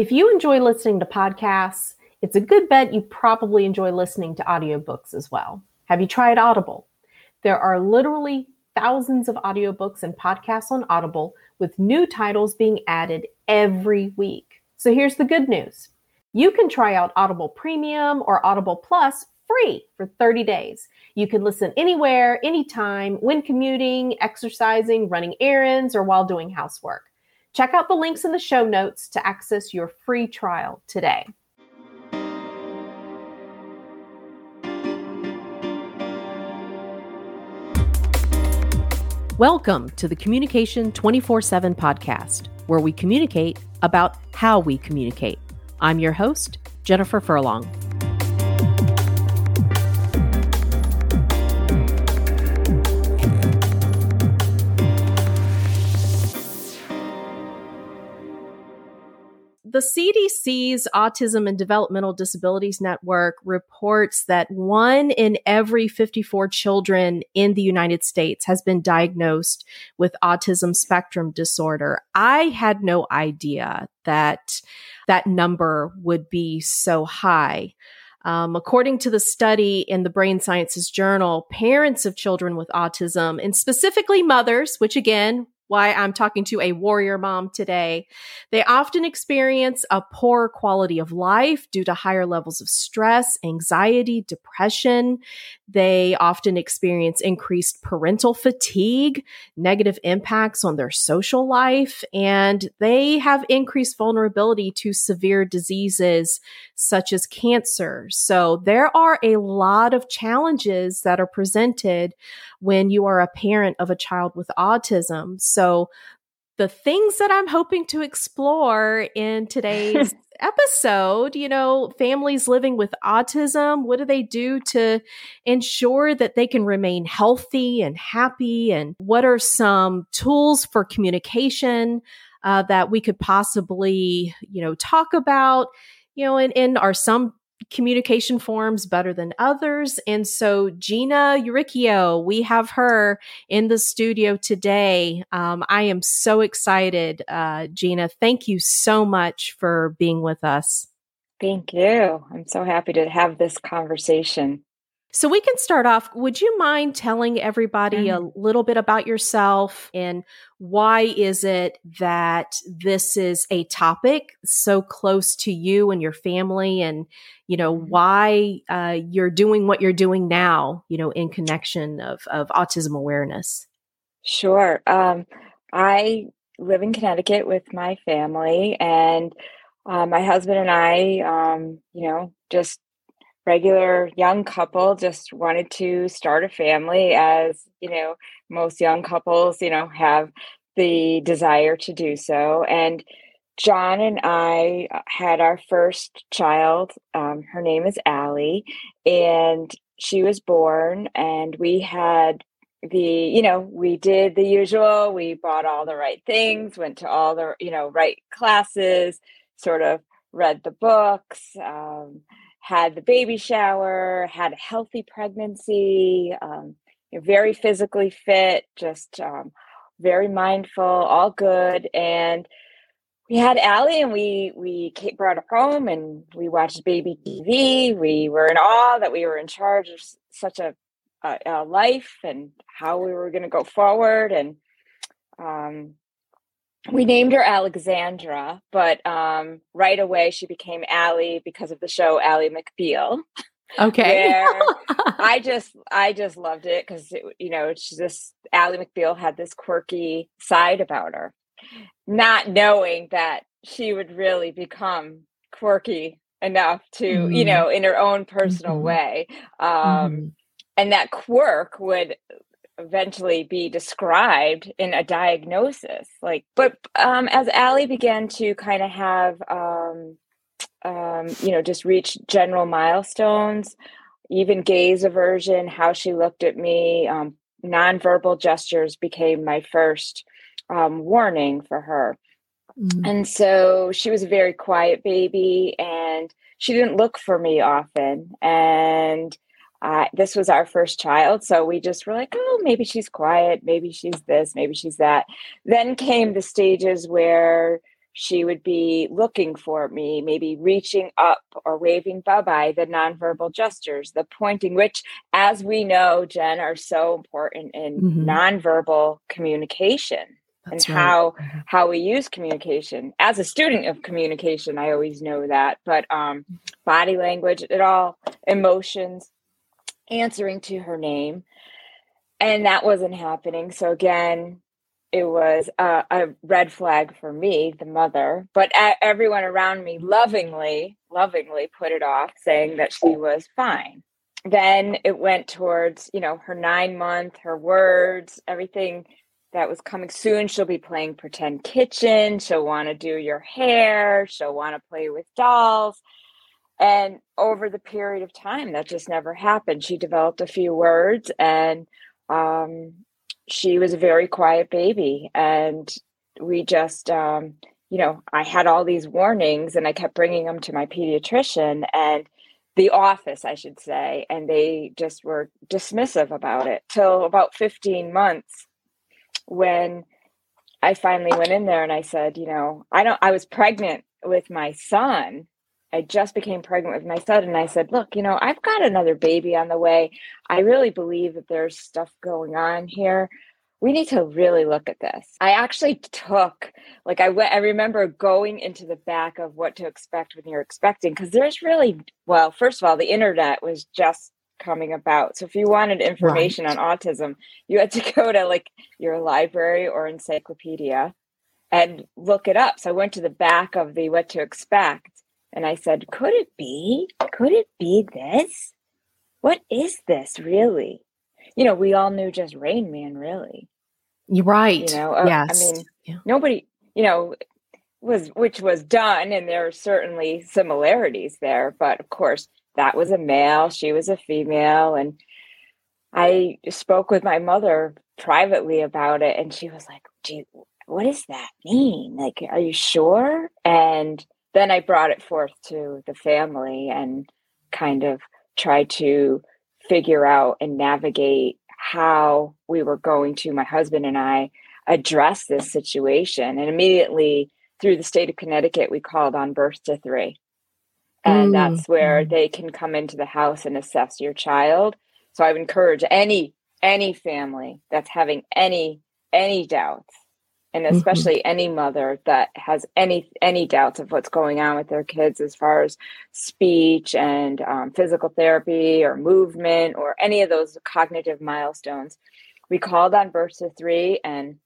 If you enjoy listening to podcasts, it's a good bet you probably enjoy listening to audiobooks as well. Have you tried Audible? There are literally thousands of audiobooks and podcasts on Audible with new titles being added every week. So here's the good news. You can try out Audible Premium or Audible Plus free for 30 days. You can listen anywhere, anytime, when commuting, exercising, running errands, or while doing housework. Check out the links in the show notes to access your free trial today. Welcome to the Communication 24 7 podcast, where we communicate about how we communicate. I'm your host, Jennifer Furlong. The CDC's Autism and Developmental Disabilities Network reports that one in every 54 children in the United States has been diagnosed with autism spectrum disorder. I had no idea that that number would be so high. Um, according to the study in the Brain Sciences Journal, parents of children with autism, and specifically mothers, which again, why I'm talking to a warrior mom today. They often experience a poor quality of life due to higher levels of stress, anxiety, depression. They often experience increased parental fatigue, negative impacts on their social life, and they have increased vulnerability to severe diseases such as cancer. So there are a lot of challenges that are presented when you are a parent of a child with autism. So, the things that I'm hoping to explore in today's episode, you know, families living with autism, what do they do to ensure that they can remain healthy and happy? And what are some tools for communication uh, that we could possibly, you know, talk about? You know, and, and are some communication forms better than others. And so Gina Uricchio, we have her in the studio today. Um, I am so excited, uh, Gina. Thank you so much for being with us. Thank you. I'm so happy to have this conversation. So we can start off. Would you mind telling everybody mm-hmm. a little bit about yourself and why is it that this is a topic so close to you and your family and you know mm-hmm. why uh, you're doing what you're doing now you know in connection of, of autism awareness sure um, i live in connecticut with my family and uh, my husband and i um, you know just regular young couple just wanted to start a family as you know most young couples you know have the desire to do so. And john and i uh, had our first child um, her name is Allie, and she was born and we had the you know we did the usual we bought all the right things went to all the you know right classes sort of read the books um, had the baby shower, had a healthy pregnancy, um, very physically fit, just um, very mindful, all good. And we had Allie and we we brought her home and we watched baby TV. We were in awe that we were in charge of such a, a, a life and how we were going to go forward. And um, we named her Alexandra, but um, right away she became Allie because of the show Ally McBeal. Okay. I just I just loved it because you know she's this Ally McBeal had this quirky side about her, not knowing that she would really become quirky enough to mm. you mm-hmm. know in her own personal mm-hmm. way. Um, mm. And that quirk would eventually be described in a diagnosis like but um, as Allie began to kind of have um, um, you know just reach general milestones even gaze aversion how she looked at me um, nonverbal gestures became my first um, warning for her mm-hmm. and so she was a very quiet baby and she didn't look for me often and uh, this was our first child. So we just were like, oh, maybe she's quiet. Maybe she's this. Maybe she's that. Then came the stages where she would be looking for me, maybe reaching up or waving bye bye, the nonverbal gestures, the pointing, which, as we know, Jen, are so important in mm-hmm. nonverbal communication. That's and right. how mm-hmm. how we use communication as a student of communication i always know that but um body language it all emotions answering to her name and that wasn't happening so again it was a, red flag for me, the mother, but everyone around me lovingly, lovingly put it off, saying that she was fine. Then it went towards, you know, her nine month, her words, everything that was coming soon. She'll be playing pretend kitchen. She'll want to do your hair. She'll want to play with dolls. And over the period of time, that just never happened. She developed a few words and um, she was a very quiet baby and we just um, you know i had all these warnings and i kept bringing them to my pediatrician and the office i should say and they just were dismissive about it till about 15 months when i finally went in there and i said you know i don't i was pregnant with my son I just became pregnant with my son and I said, Look, you know, I've got another baby on the way. I really believe that there's stuff going on here. We need to really look at this. I actually took, like, I went, I remember going into the back of what to expect when you're expecting, because there's really, well, first of all, the internet was just coming about. So if you wanted information right. on autism, you had to go to like your library or encyclopedia and look it up. So I went to the back of the what to expect and I said, Could it be? Could it be this? What is this really? You know, we all knew just Rain Man, really. You're right. You know, uh, yes. I mean, yeah. nobody, you know, was which was done, and there are certainly similarities there. But of course, that was a male, she was a female, and I spoke with my mother privately about it, and she was like, "Gee, what does that mean? Like, are you sure?" And then I brought it forth to the family and kind of tried to figure out and navigate how we were going to, my husband and I, address this situation. And immediately through the state of Connecticut, we called on birth to three. And mm. that's where mm. they can come into the house and assess your child. So I would encourage any any family that's having any any doubts and mm-hmm. especially mm-hmm. any mother that has any any doubts of what's going on with their kids as far as speech and um, physical therapy or movement or any of those cognitive milestones we called on birth to three and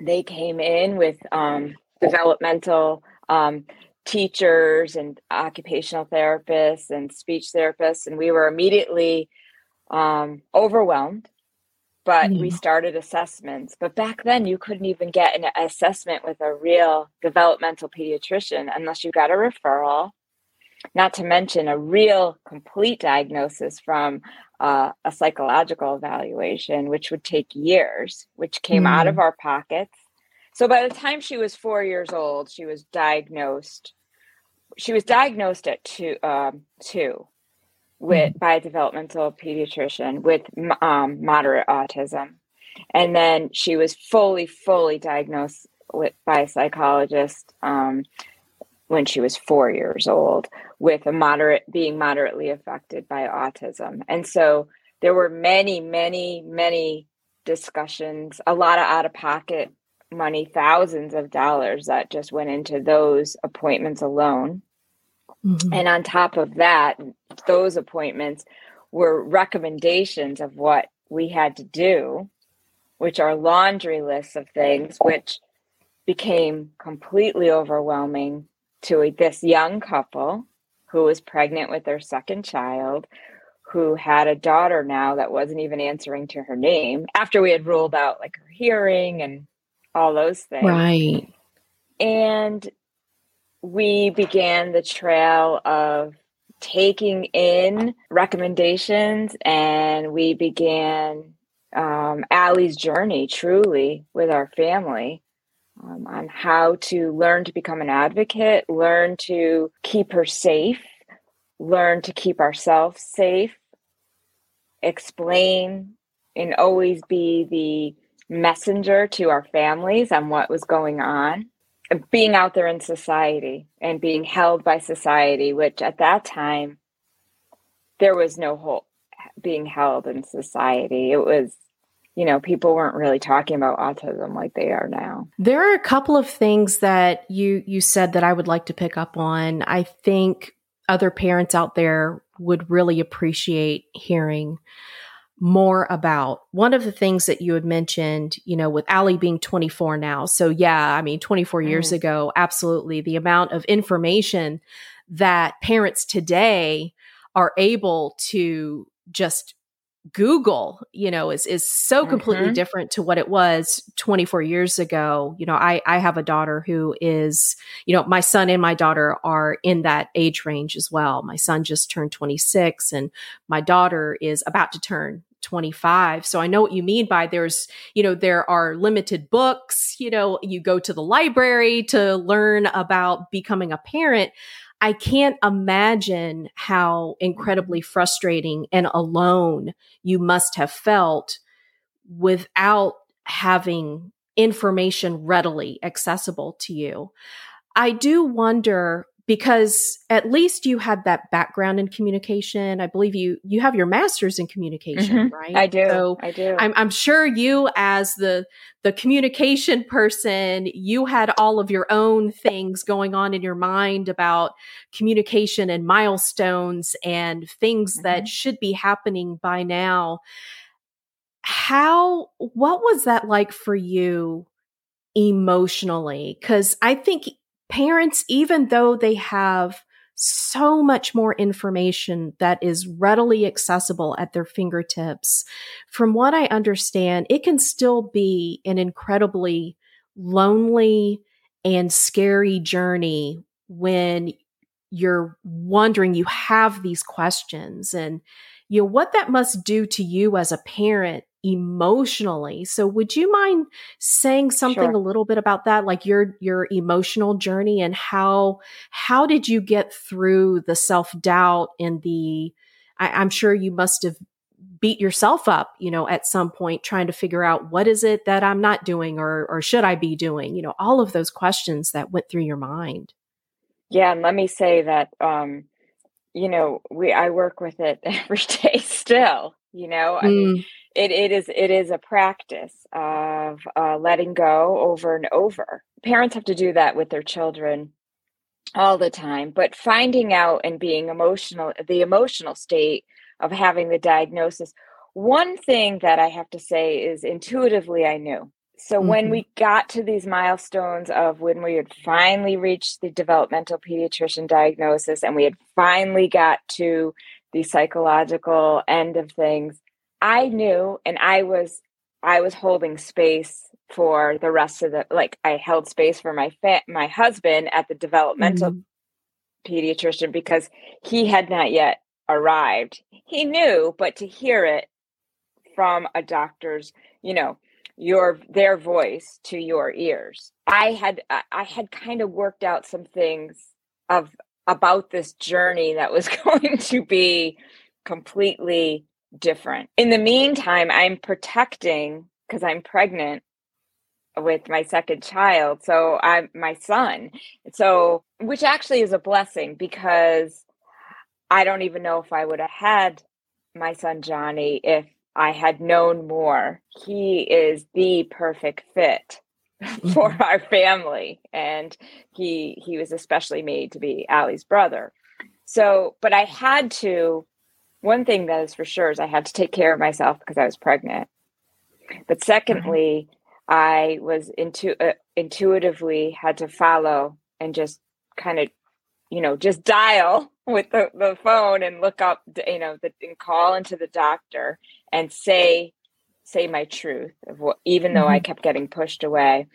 they came in with um, developmental um, teachers and occupational therapists and speech therapists and we were immediately um, overwhelmed but we started assessments. But back then, you couldn't even get an assessment with a real developmental pediatrician unless you got a referral, not to mention a real complete diagnosis from uh, a psychological evaluation, which would take years, which came mm. out of mm. our pockets. So by the time she was four years old, she was diagnosed. She was diagnosed at two, um, two with mm-hmm. by a developmental pediatrician with um, moderate autism, and then she was fully fully diagnosed with by a psychologist um, when she was four years old with a moderate being moderately affected by autism, and so there were many many many discussions, a lot of out of pocket money, thousands of dollars that just went into those appointments alone. Mm-hmm. And on top of that, those appointments were recommendations of what we had to do, which are laundry lists of things, which became completely overwhelming to this young couple who was pregnant with their second child, who had a daughter now that wasn't even answering to her name after we had ruled out like her hearing and all those things. Right. And we began the trail of taking in recommendations and we began um, Allie's journey truly with our family um, on how to learn to become an advocate, learn to keep her safe, learn to keep ourselves safe, explain and always be the messenger to our families on what was going on being out there in society and being held by society, which at that time there was no whole being held in society. It was, you know, people weren't really talking about autism like they are now. There are a couple of things that you you said that I would like to pick up on. I think other parents out there would really appreciate hearing more about. One of the things that you had mentioned, you know, with Allie being 24 now. So, yeah, I mean, 24 mm. years ago, absolutely. The amount of information that parents today are able to just Google, you know, is is so completely mm-hmm. different to what it was 24 years ago. You know, I I have a daughter who is, you know, my son and my daughter are in that age range as well. My son just turned 26 and my daughter is about to turn 25. So I know what you mean by there's, you know, there are limited books, you know, you go to the library to learn about becoming a parent. I can't imagine how incredibly frustrating and alone you must have felt without having information readily accessible to you. I do wonder because at least you had that background in communication. I believe you you have your master's in communication, mm-hmm. right? I do. So I do. I'm, I'm sure you, as the the communication person, you had all of your own things going on in your mind about communication and milestones and things mm-hmm. that should be happening by now. How? What was that like for you? emotionally because I think parents, even though they have so much more information that is readily accessible at their fingertips, from what I understand, it can still be an incredibly lonely and scary journey when you're wondering, you have these questions. And you know what that must do to you as a parent emotionally. So would you mind saying something sure. a little bit about that like your your emotional journey and how how did you get through the self-doubt and the I, I'm sure you must have beat yourself up, you know, at some point trying to figure out what is it that I'm not doing or or should I be doing? You know, all of those questions that went through your mind. Yeah, and let me say that um you know, we I work with it every day still, you know. Mm. I mean, it, it is it is a practice of uh, letting go over and over. Parents have to do that with their children all the time, but finding out and being emotional, the emotional state of having the diagnosis. One thing that I have to say is intuitively I knew. So mm-hmm. when we got to these milestones of when we had finally reached the developmental pediatrician diagnosis and we had finally got to the psychological end of things, I knew and I was I was holding space for the rest of the like I held space for my fa- my husband at the developmental mm-hmm. pediatrician because he had not yet arrived. He knew, but to hear it from a doctor's, you know, your their voice to your ears. I had I had kind of worked out some things of about this journey that was going to be completely different. In the meantime, I'm protecting because I'm pregnant with my second child. So I'm my son. So, which actually is a blessing because I don't even know if I would have had my son Johnny if I had known more. He is the perfect fit for mm-hmm. our family and he he was especially made to be Allie's brother. So, but I had to one thing that is for sure is I had to take care of myself because I was pregnant. But secondly, mm-hmm. I was into uh, intuitively had to follow and just kind of, you know, just dial with the, the phone and look up, you know, the, and call into the doctor and say say my truth of what, even though mm-hmm. I kept getting pushed away.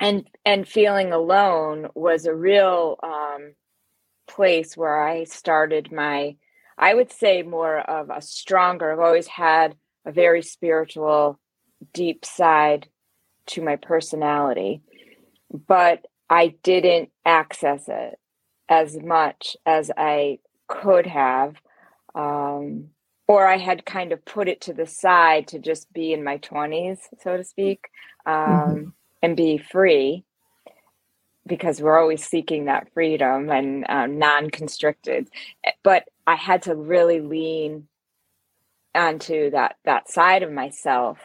And and feeling alone was a real um, place where I started my I would say more of a stronger. I've always had a very spiritual, deep side to my personality, but I didn't access it as much as I could have. Um, or I had kind of put it to the side to just be in my 20s, so to speak, um, mm-hmm. and be free. Because we're always seeking that freedom and um, non-constricted but i had to really lean onto that that side of myself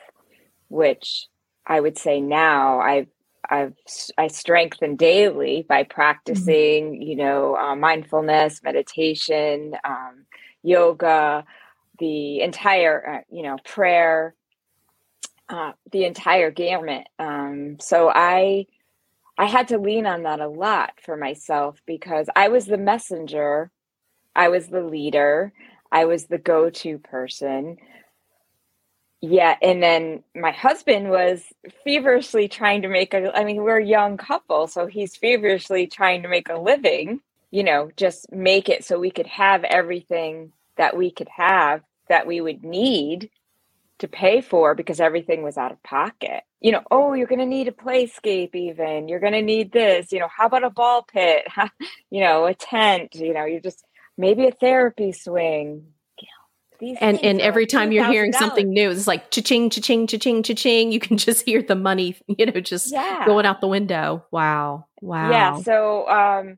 which i would say now i've I've I strengthen daily by practicing, mm-hmm. you know, uh, mindfulness, meditation, um, yoga, the entire, uh, you know, prayer, uh, the entire gamut. Um, so I I had to lean on that a lot for myself because I was the messenger, I was the leader, I was the go to person. Yeah, and then my husband was feverishly trying to make a I mean, we're a young couple, so he's feverishly trying to make a living, you know, just make it so we could have everything that we could have that we would need to pay for because everything was out of pocket. You know, oh, you're going to need a playscape even. You're going to need this, you know, how about a ball pit? you know, a tent, you know, you're just maybe a therapy swing. These and and every time you're hearing something new, it's like cha-ching, cha-ching, cha-ching, cha-ching. You can just hear the money, you know, just yeah. going out the window. Wow. Wow. Yeah. So um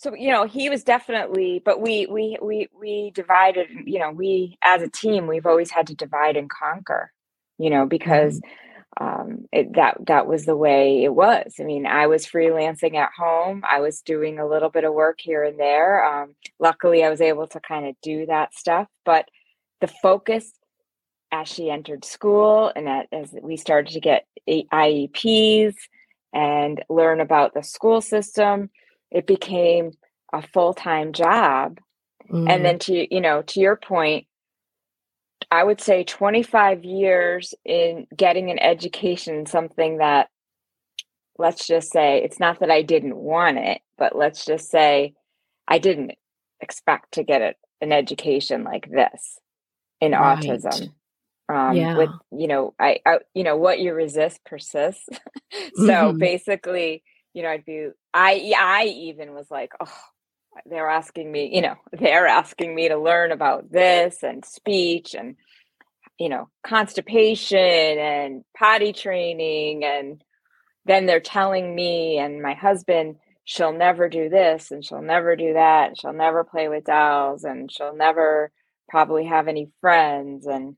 so you know he was definitely but we we we we divided you know we as a team we've always had to divide and conquer you know because mm-hmm. um it, that that was the way it was. I mean i was freelancing at home. I was doing a little bit of work here and there. Um luckily i was able to kind of do that stuff but the focus as she entered school and that, as we started to get IEPs and learn about the school system it became a full-time job mm. and then to you know to your point i would say 25 years in getting an education something that let's just say it's not that i didn't want it but let's just say i didn't expect to get it, an education like this in right. autism um, yeah. with you know I, I, you know what you resist persists so mm-hmm. basically you know, I'd be, I, I even was like, oh, they're asking me, you know, they're asking me to learn about this and speech and, you know, constipation and potty training. And then they're telling me and my husband, she'll never do this and she'll never do that. And she'll never play with dolls and she'll never probably have any friends. And,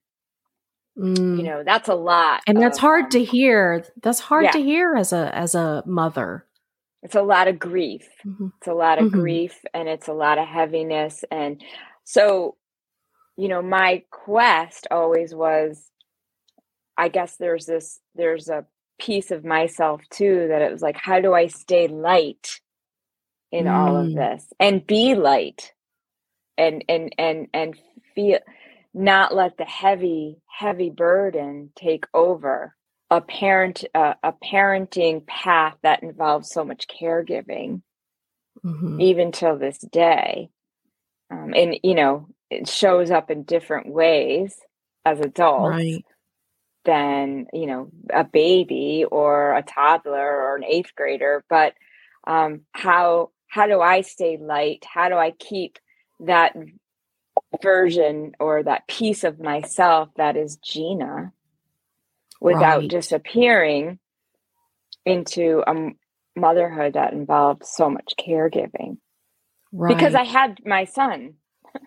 Mm. you know that's a lot and that's of, hard um, to hear that's hard yeah. to hear as a as a mother it's a lot of grief mm-hmm. it's a lot of mm-hmm. grief and it's a lot of heaviness and so you know my quest always was i guess there's this there's a piece of myself too that it was like how do i stay light in mm. all of mm. this and be light and and and and feel not let the heavy heavy burden take over a parent uh, a parenting path that involves so much caregiving mm-hmm. even till this day um, and you know it shows up in different ways as adults right. than you know a baby or a toddler or an eighth grader but um, how how do i stay light how do i keep that version or that piece of myself that is Gina without right. disappearing into a motherhood that involved so much caregiving. Right. Because I had my son.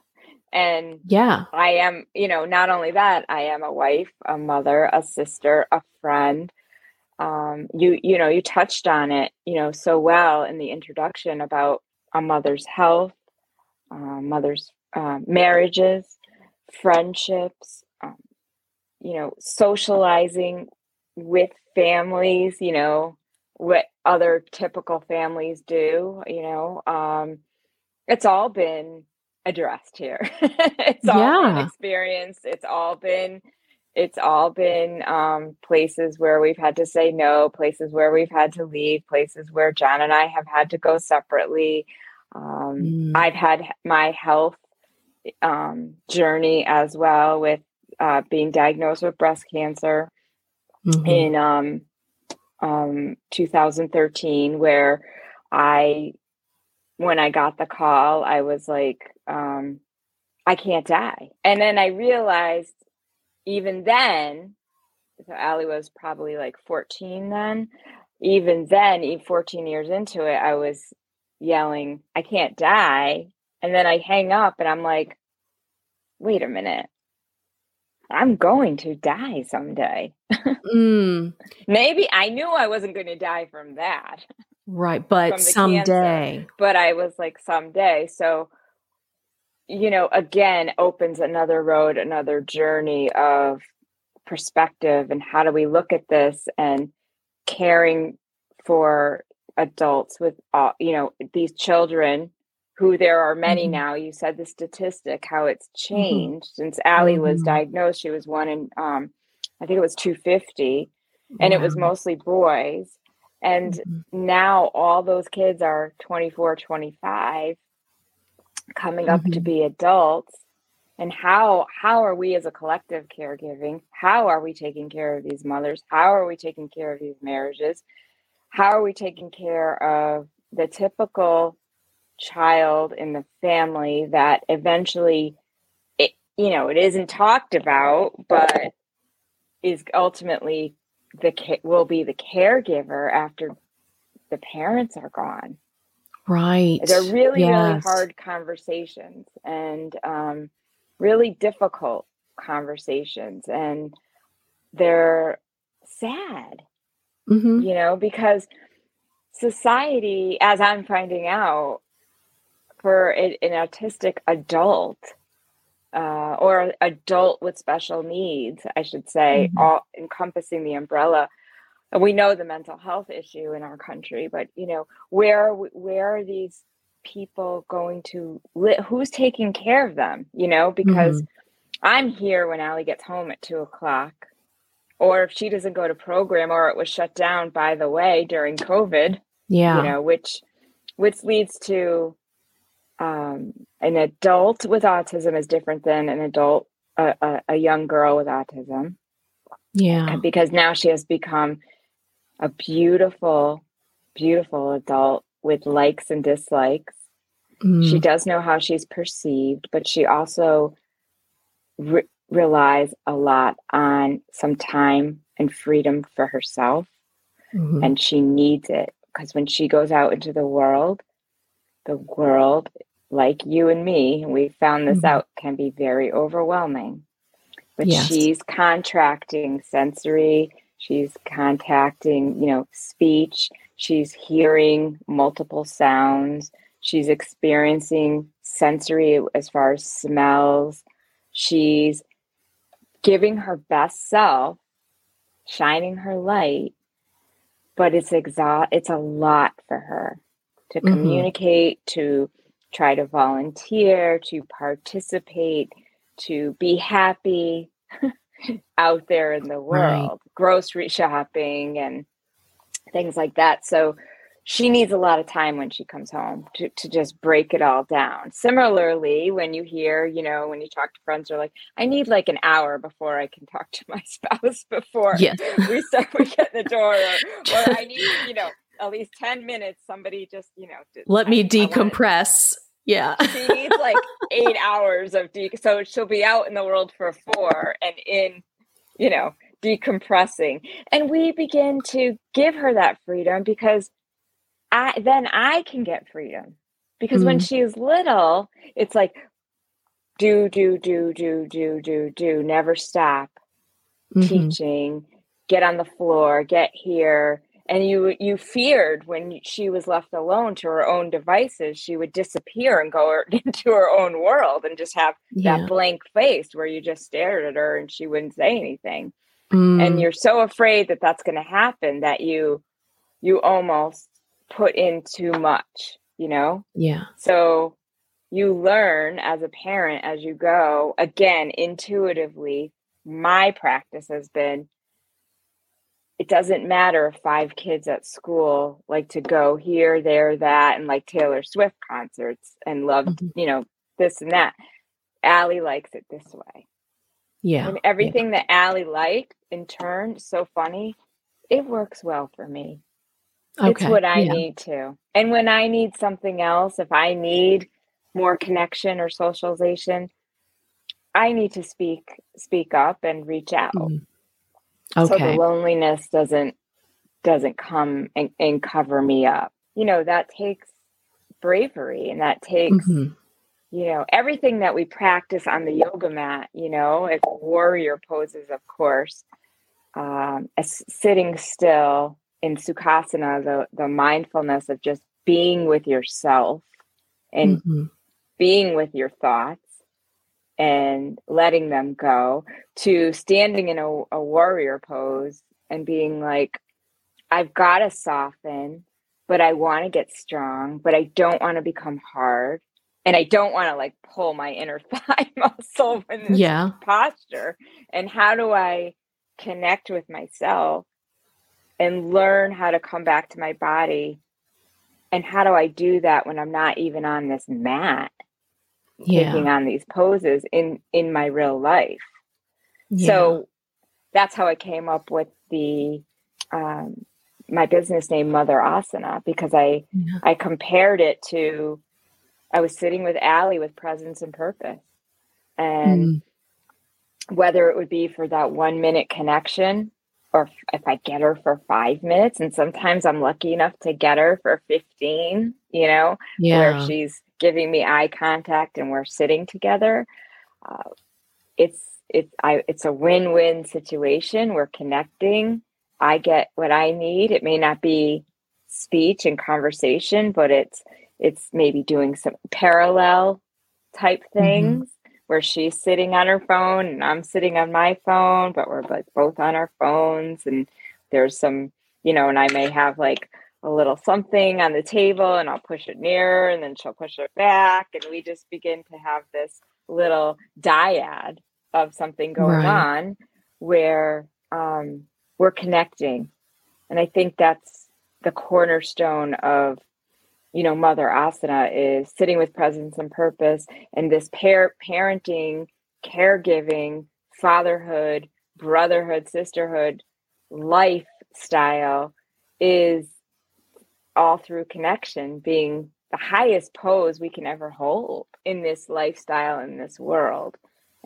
and yeah, I am, you know, not only that, I am a wife, a mother, a sister, a friend. Um, you you know, you touched on it, you know, so well in the introduction about a mother's health, uh, mother's uh, marriages, friendships, um, you know, socializing with families, you know, what other typical families do, you know, um, it's all been addressed here. it's all yeah. been experienced. It's all been, it's all been um, places where we've had to say no, places where we've had to leave, places where John and I have had to go separately. Um, mm. I've had my health um, journey as well with uh, being diagnosed with breast cancer mm-hmm. in um, um, 2013, where I, when I got the call, I was like, um, I can't die. And then I realized even then, so Allie was probably like 14 then. even then, 14 years into it, I was yelling, I can't die. And then I hang up and I'm like, wait a minute. I'm going to die someday. mm. Maybe I knew I wasn't going to die from that. Right. But someday. Cancer, but I was like, someday. So, you know, again, opens another road, another journey of perspective and how do we look at this and caring for adults with all you know these children who there are many mm-hmm. now you said the statistic how it's mm-hmm. changed mm-hmm. since Allie mm-hmm. was diagnosed she was one in um i think it was 250 and it was mostly boys and mm-hmm. now all those kids are 24 25 coming up to mm-hmm. be adults and how how are we as a collective caregiving how are we taking care of these mothers how are we taking care of these marriages how are we taking care of the typical child in the family that eventually it you know it isn't talked about but is ultimately the will be the caregiver after the parents are gone right they're really yes. really hard conversations and um, really difficult conversations and they're sad mm-hmm. you know, because society, as I'm finding out, for an autistic adult uh, or adult with special needs, I should say, mm-hmm. all encompassing the umbrella. And we know the mental health issue in our country, but you know, where where are these people going to live? Who's taking care of them? You know, because mm-hmm. I'm here when Allie gets home at two o'clock or if she doesn't go to program or it was shut down by the way during covid yeah you know which which leads to um, an adult with autism is different than an adult a, a, a young girl with autism yeah because now she has become a beautiful beautiful adult with likes and dislikes mm. she does know how she's perceived but she also re- relies a lot on some time and freedom for herself. Mm-hmm. And she needs it because when she goes out into the world, the world, like you and me, we found this mm-hmm. out, can be very overwhelming. But yes. she's contracting sensory, she's contacting, you know, speech, she's hearing multiple sounds, she's experiencing sensory as far as smells, she's giving her best self, shining her light, but it's exa- it's a lot for her to mm-hmm. communicate, to try to volunteer, to participate, to be happy out there in the world, right. grocery shopping and things like that. So she needs a lot of time when she comes home to, to just break it all down. Similarly, when you hear, you know, when you talk to friends, are like, I need like an hour before I can talk to my spouse before yes. we start we get the door, or, or I need, you know, at least 10 minutes. Somebody just, you know, let I, me decompress. Yeah. she needs like eight hours of de so she'll be out in the world for four and in, you know, decompressing. And we begin to give her that freedom because I then I can get freedom. Because mm when she's little, it's like do, do, do, do, do, do, do, never stop mm-hmm. teaching, get on the floor, get here. And you you feared when she was left alone to her own devices, she would disappear and go into her own world and just have yeah. that blank face where you just stared at her and she wouldn't say anything. Mm. And you're so afraid that that's going to happen that you you almost put in too much, you know? Yeah. So you learn as a parent as you go, again, intuitively. My practice has been it doesn't matter if five kids at school like to go here, there, that, and like Taylor Swift concerts and love, mm-hmm. you know, this and that. Allie likes it this way. Yeah. And everything yeah. that Allie liked in turn, so funny, it works well for me. Okay. It's what I yeah. need to. And when I need something else, if I need more connection or socialization, I need to speak speak up and reach out. Mm. Okay. So the loneliness doesn't doesn't come and, and cover me up. You know, that takes bravery and that takes mm-hmm. you know everything that we practice on the yoga mat you know as warrior poses of course um, sitting still in sukhasana the, the mindfulness of just being with yourself and mm-hmm. being with your thoughts and letting them go to standing in a, a warrior pose and being like i've got to soften but I want to get strong, but I don't want to become hard. And I don't want to like pull my inner thigh muscle in this yeah. posture. And how do I connect with myself and learn how to come back to my body? And how do I do that when I'm not even on this mat, yeah. taking on these poses in in my real life? Yeah. So that's how I came up with the um, my business name Mother Asana because I yeah. I compared it to I was sitting with Allie with presence and purpose. And mm. whether it would be for that one minute connection or if I get her for five minutes, and sometimes I'm lucky enough to get her for 15, you know, yeah. where she's giving me eye contact and we're sitting together. Uh, it's it's I it's a win-win situation. We're connecting I get what I need. It may not be speech and conversation, but it's it's maybe doing some parallel type mm-hmm. things mm-hmm. where she's sitting on her phone and I'm sitting on my phone, but we're like both on our phones and there's some, you know, and I may have like a little something on the table and I'll push it nearer and then she'll push it back and we just begin to have this little dyad of something going right. on where um we're connecting. And I think that's the cornerstone of, you know, Mother Asana is sitting with presence and purpose and this pair parenting, caregiving, fatherhood, brotherhood, sisterhood, lifestyle is all through connection being the highest pose we can ever hold in this lifestyle in this world.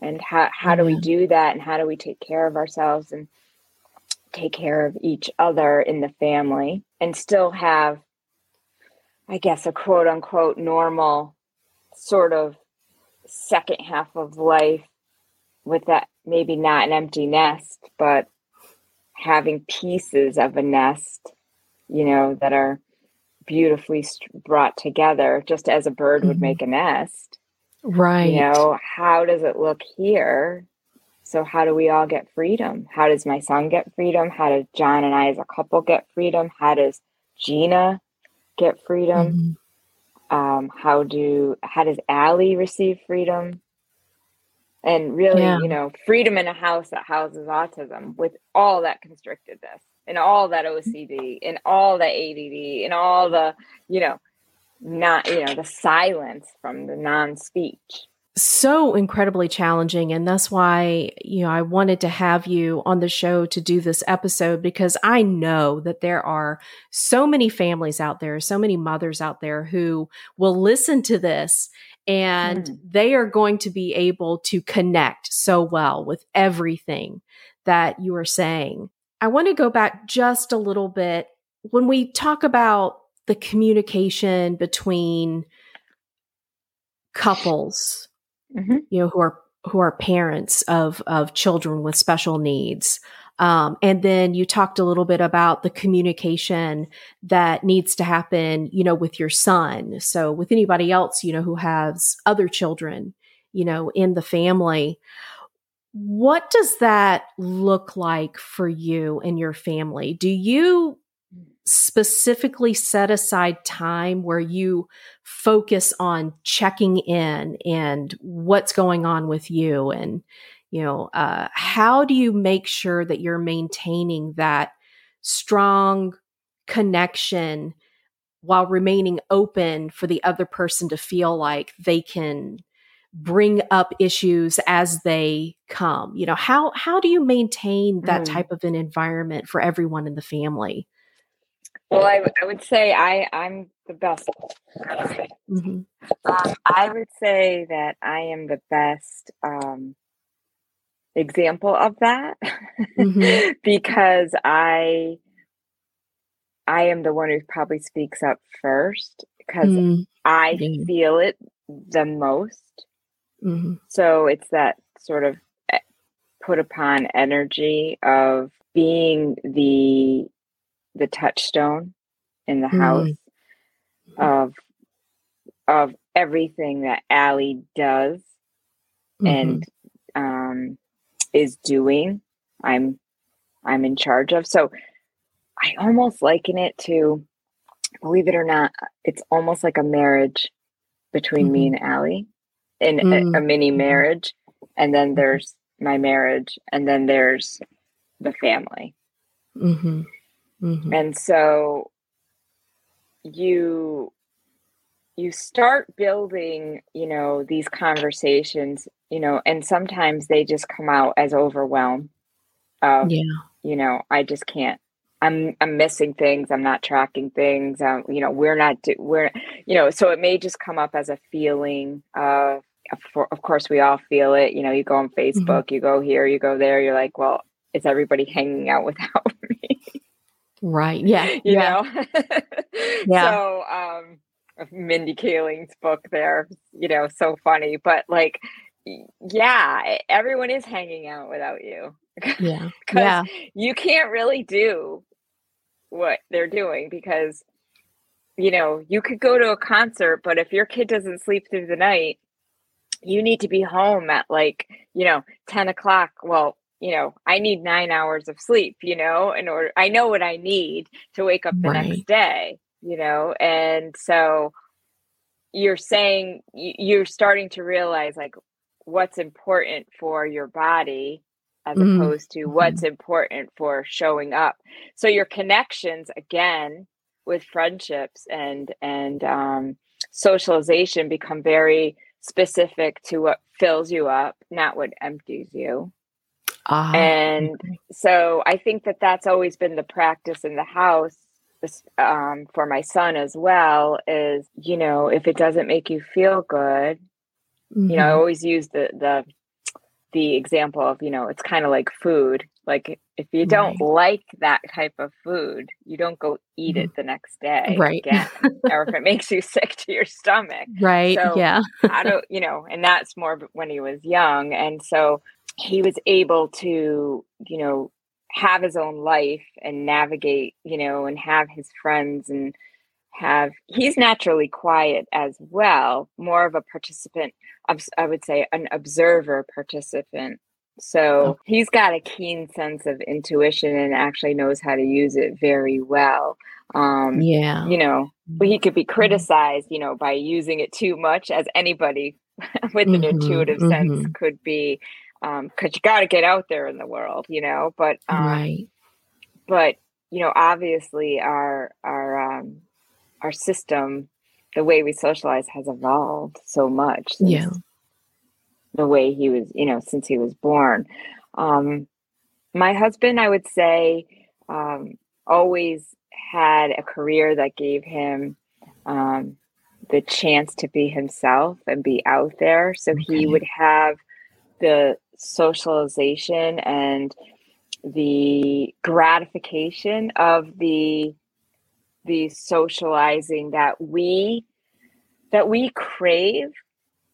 And how, how do we do that? And how do we take care of ourselves and take care of each other in the family and still have, I guess, a quote unquote normal sort of second half of life with that maybe not an empty nest, but having pieces of a nest, you know, that are beautifully brought together, just as a bird would mm-hmm. make a nest. Right. You know, how does it look here? So, how do we all get freedom? How does my son get freedom? How does John and I as a couple get freedom? How does Gina get freedom? Mm-hmm. Um, how do how does Allie receive freedom? And really, yeah. you know, freedom in a house that houses autism with all that constrictedness and all that OCD and all the ADD and all the, you know, not you know the silence from the non-speech so incredibly challenging and that's why you know I wanted to have you on the show to do this episode because I know that there are so many families out there so many mothers out there who will listen to this and mm. they are going to be able to connect so well with everything that you are saying. I want to go back just a little bit when we talk about the communication between couples mm-hmm. you know, who are who are parents of of children with special needs. Um, and then you talked a little bit about the communication that needs to happen, you know, with your son. So with anybody else, you know, who has other children, you know, in the family. What does that look like for you and your family? Do you specifically set aside time where you focus on checking in and what's going on with you and you know uh, how do you make sure that you're maintaining that strong connection while remaining open for the other person to feel like they can bring up issues as they come you know how how do you maintain that mm. type of an environment for everyone in the family well, I, I would say I, I'm the best. Mm-hmm. Um, I would say that I am the best um, example of that mm-hmm. because I I am the one who probably speaks up first because mm, I yeah. feel it the most. Mm-hmm. So it's that sort of eh, put upon energy of being the the touchstone in the mm-hmm. house of of everything that Allie does mm-hmm. and um, is doing. I'm I'm in charge of. So I almost liken it to, believe it or not, it's almost like a marriage between mm-hmm. me and Allie, in mm-hmm. a, a, mini mm-hmm. marriage, and then there's my marriage, and then there's the family. Mm-hmm. Mm-hmm. And so you you start building you know these conversations you know and sometimes they just come out as overwhelm of yeah. you know i just can't i'm i'm missing things i'm not tracking things um, you know we're not do, we're you know so it may just come up as a feeling of for, of course we all feel it you know you go on mm-hmm. facebook mm-hmm. you go here you go there you're like well is everybody hanging out without me right yeah you yeah. know yeah so um mindy kaling's book there you know so funny but like yeah everyone is hanging out without you yeah yeah you can't really do what they're doing because you know you could go to a concert but if your kid doesn't sleep through the night you need to be home at like you know 10 o'clock well you know i need nine hours of sleep you know in order i know what i need to wake up the right. next day you know and so you're saying you're starting to realize like what's important for your body as mm-hmm. opposed to what's important for showing up so your connections again with friendships and and um, socialization become very specific to what fills you up not what empties you uh, and okay. so i think that that's always been the practice in the house um, for my son as well is you know if it doesn't make you feel good mm-hmm. you know i mm-hmm. always use the the the example of you know it's kind of like food. Like if you don't right. like that type of food you don't go eat it mm-hmm. the next day right. again or if it makes you sick to your stomach. Right so yeah. I don't you know and that's more when he was young. And so he was able to you know have his own life and navigate, you know, and have his friends and have he's naturally quiet as well, more of a participant, I would say an observer participant. So he's got a keen sense of intuition and actually knows how to use it very well. Um, yeah. You know, he could be mm-hmm. criticized, you know, by using it too much, as anybody with an mm-hmm, intuitive mm-hmm. sense could be um because you got to get out there in the world you know but um, right but you know obviously our our um our system the way we socialize has evolved so much yeah. the way he was you know since he was born. Um my husband i would say um always had a career that gave him um the chance to be himself and be out there. So okay. he would have the socialization and the gratification of the the socializing that we that we crave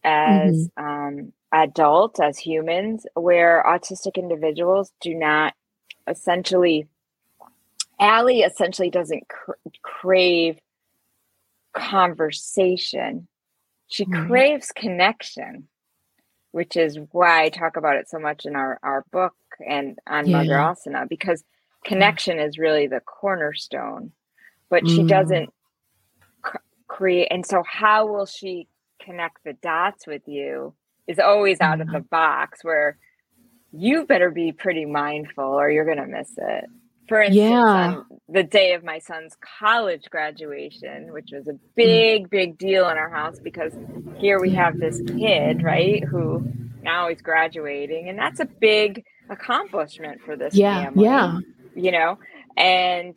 as mm-hmm. um, adults as humans where autistic individuals do not essentially Allie essentially doesn't cr- crave conversation she mm-hmm. craves connection which is why I talk about it so much in our, our book and on yeah. Mother Asana, because connection is really the cornerstone, but she mm. doesn't c- create. And so, how will she connect the dots with you is always out of the box where you better be pretty mindful or you're going to miss it. For instance, yeah. on the day of my son's college graduation, which was a mm. big, big deal in our house because here we have this kid, right, who now he's graduating, and that's a big accomplishment for this yeah, family. Yeah. You know, and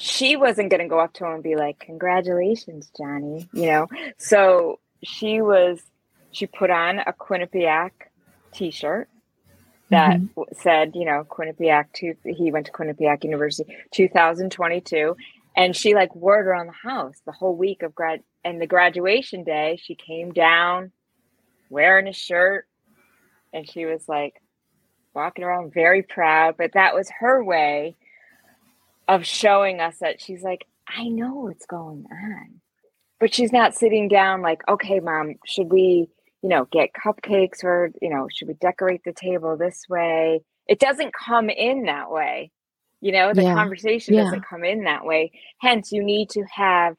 she wasn't going to go up to him and be like, Congratulations, Johnny, you know? So she was, she put on a Quinnipiac t shirt that mm-hmm. said, you know, Quinnipiac, two, he went to Quinnipiac University 2022. and she like wore it around the house the whole week of grad and the graduation day she came down wearing a shirt and she was like walking around very proud but that was her way of showing us that she's like i know what's going on. But she's not sitting down like okay mom should we you know get cupcakes or you know should we decorate the table this way? It doesn't come in that way you know? The yeah. conversation yeah. doesn't come in that way. Hence you need to have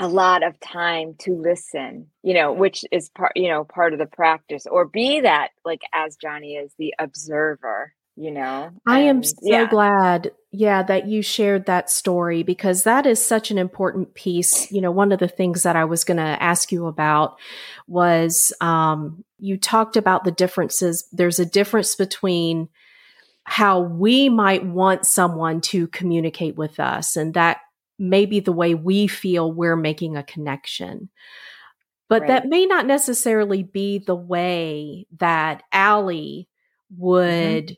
a lot of time to listen you know which is part you know part of the practice or be that like as johnny is the observer you know i am so yeah. glad yeah that you shared that story because that is such an important piece you know one of the things that i was going to ask you about was um you talked about the differences there's a difference between how we might want someone to communicate with us and that may be the way we feel we're making a connection. But right. that may not necessarily be the way that Allie would mm-hmm.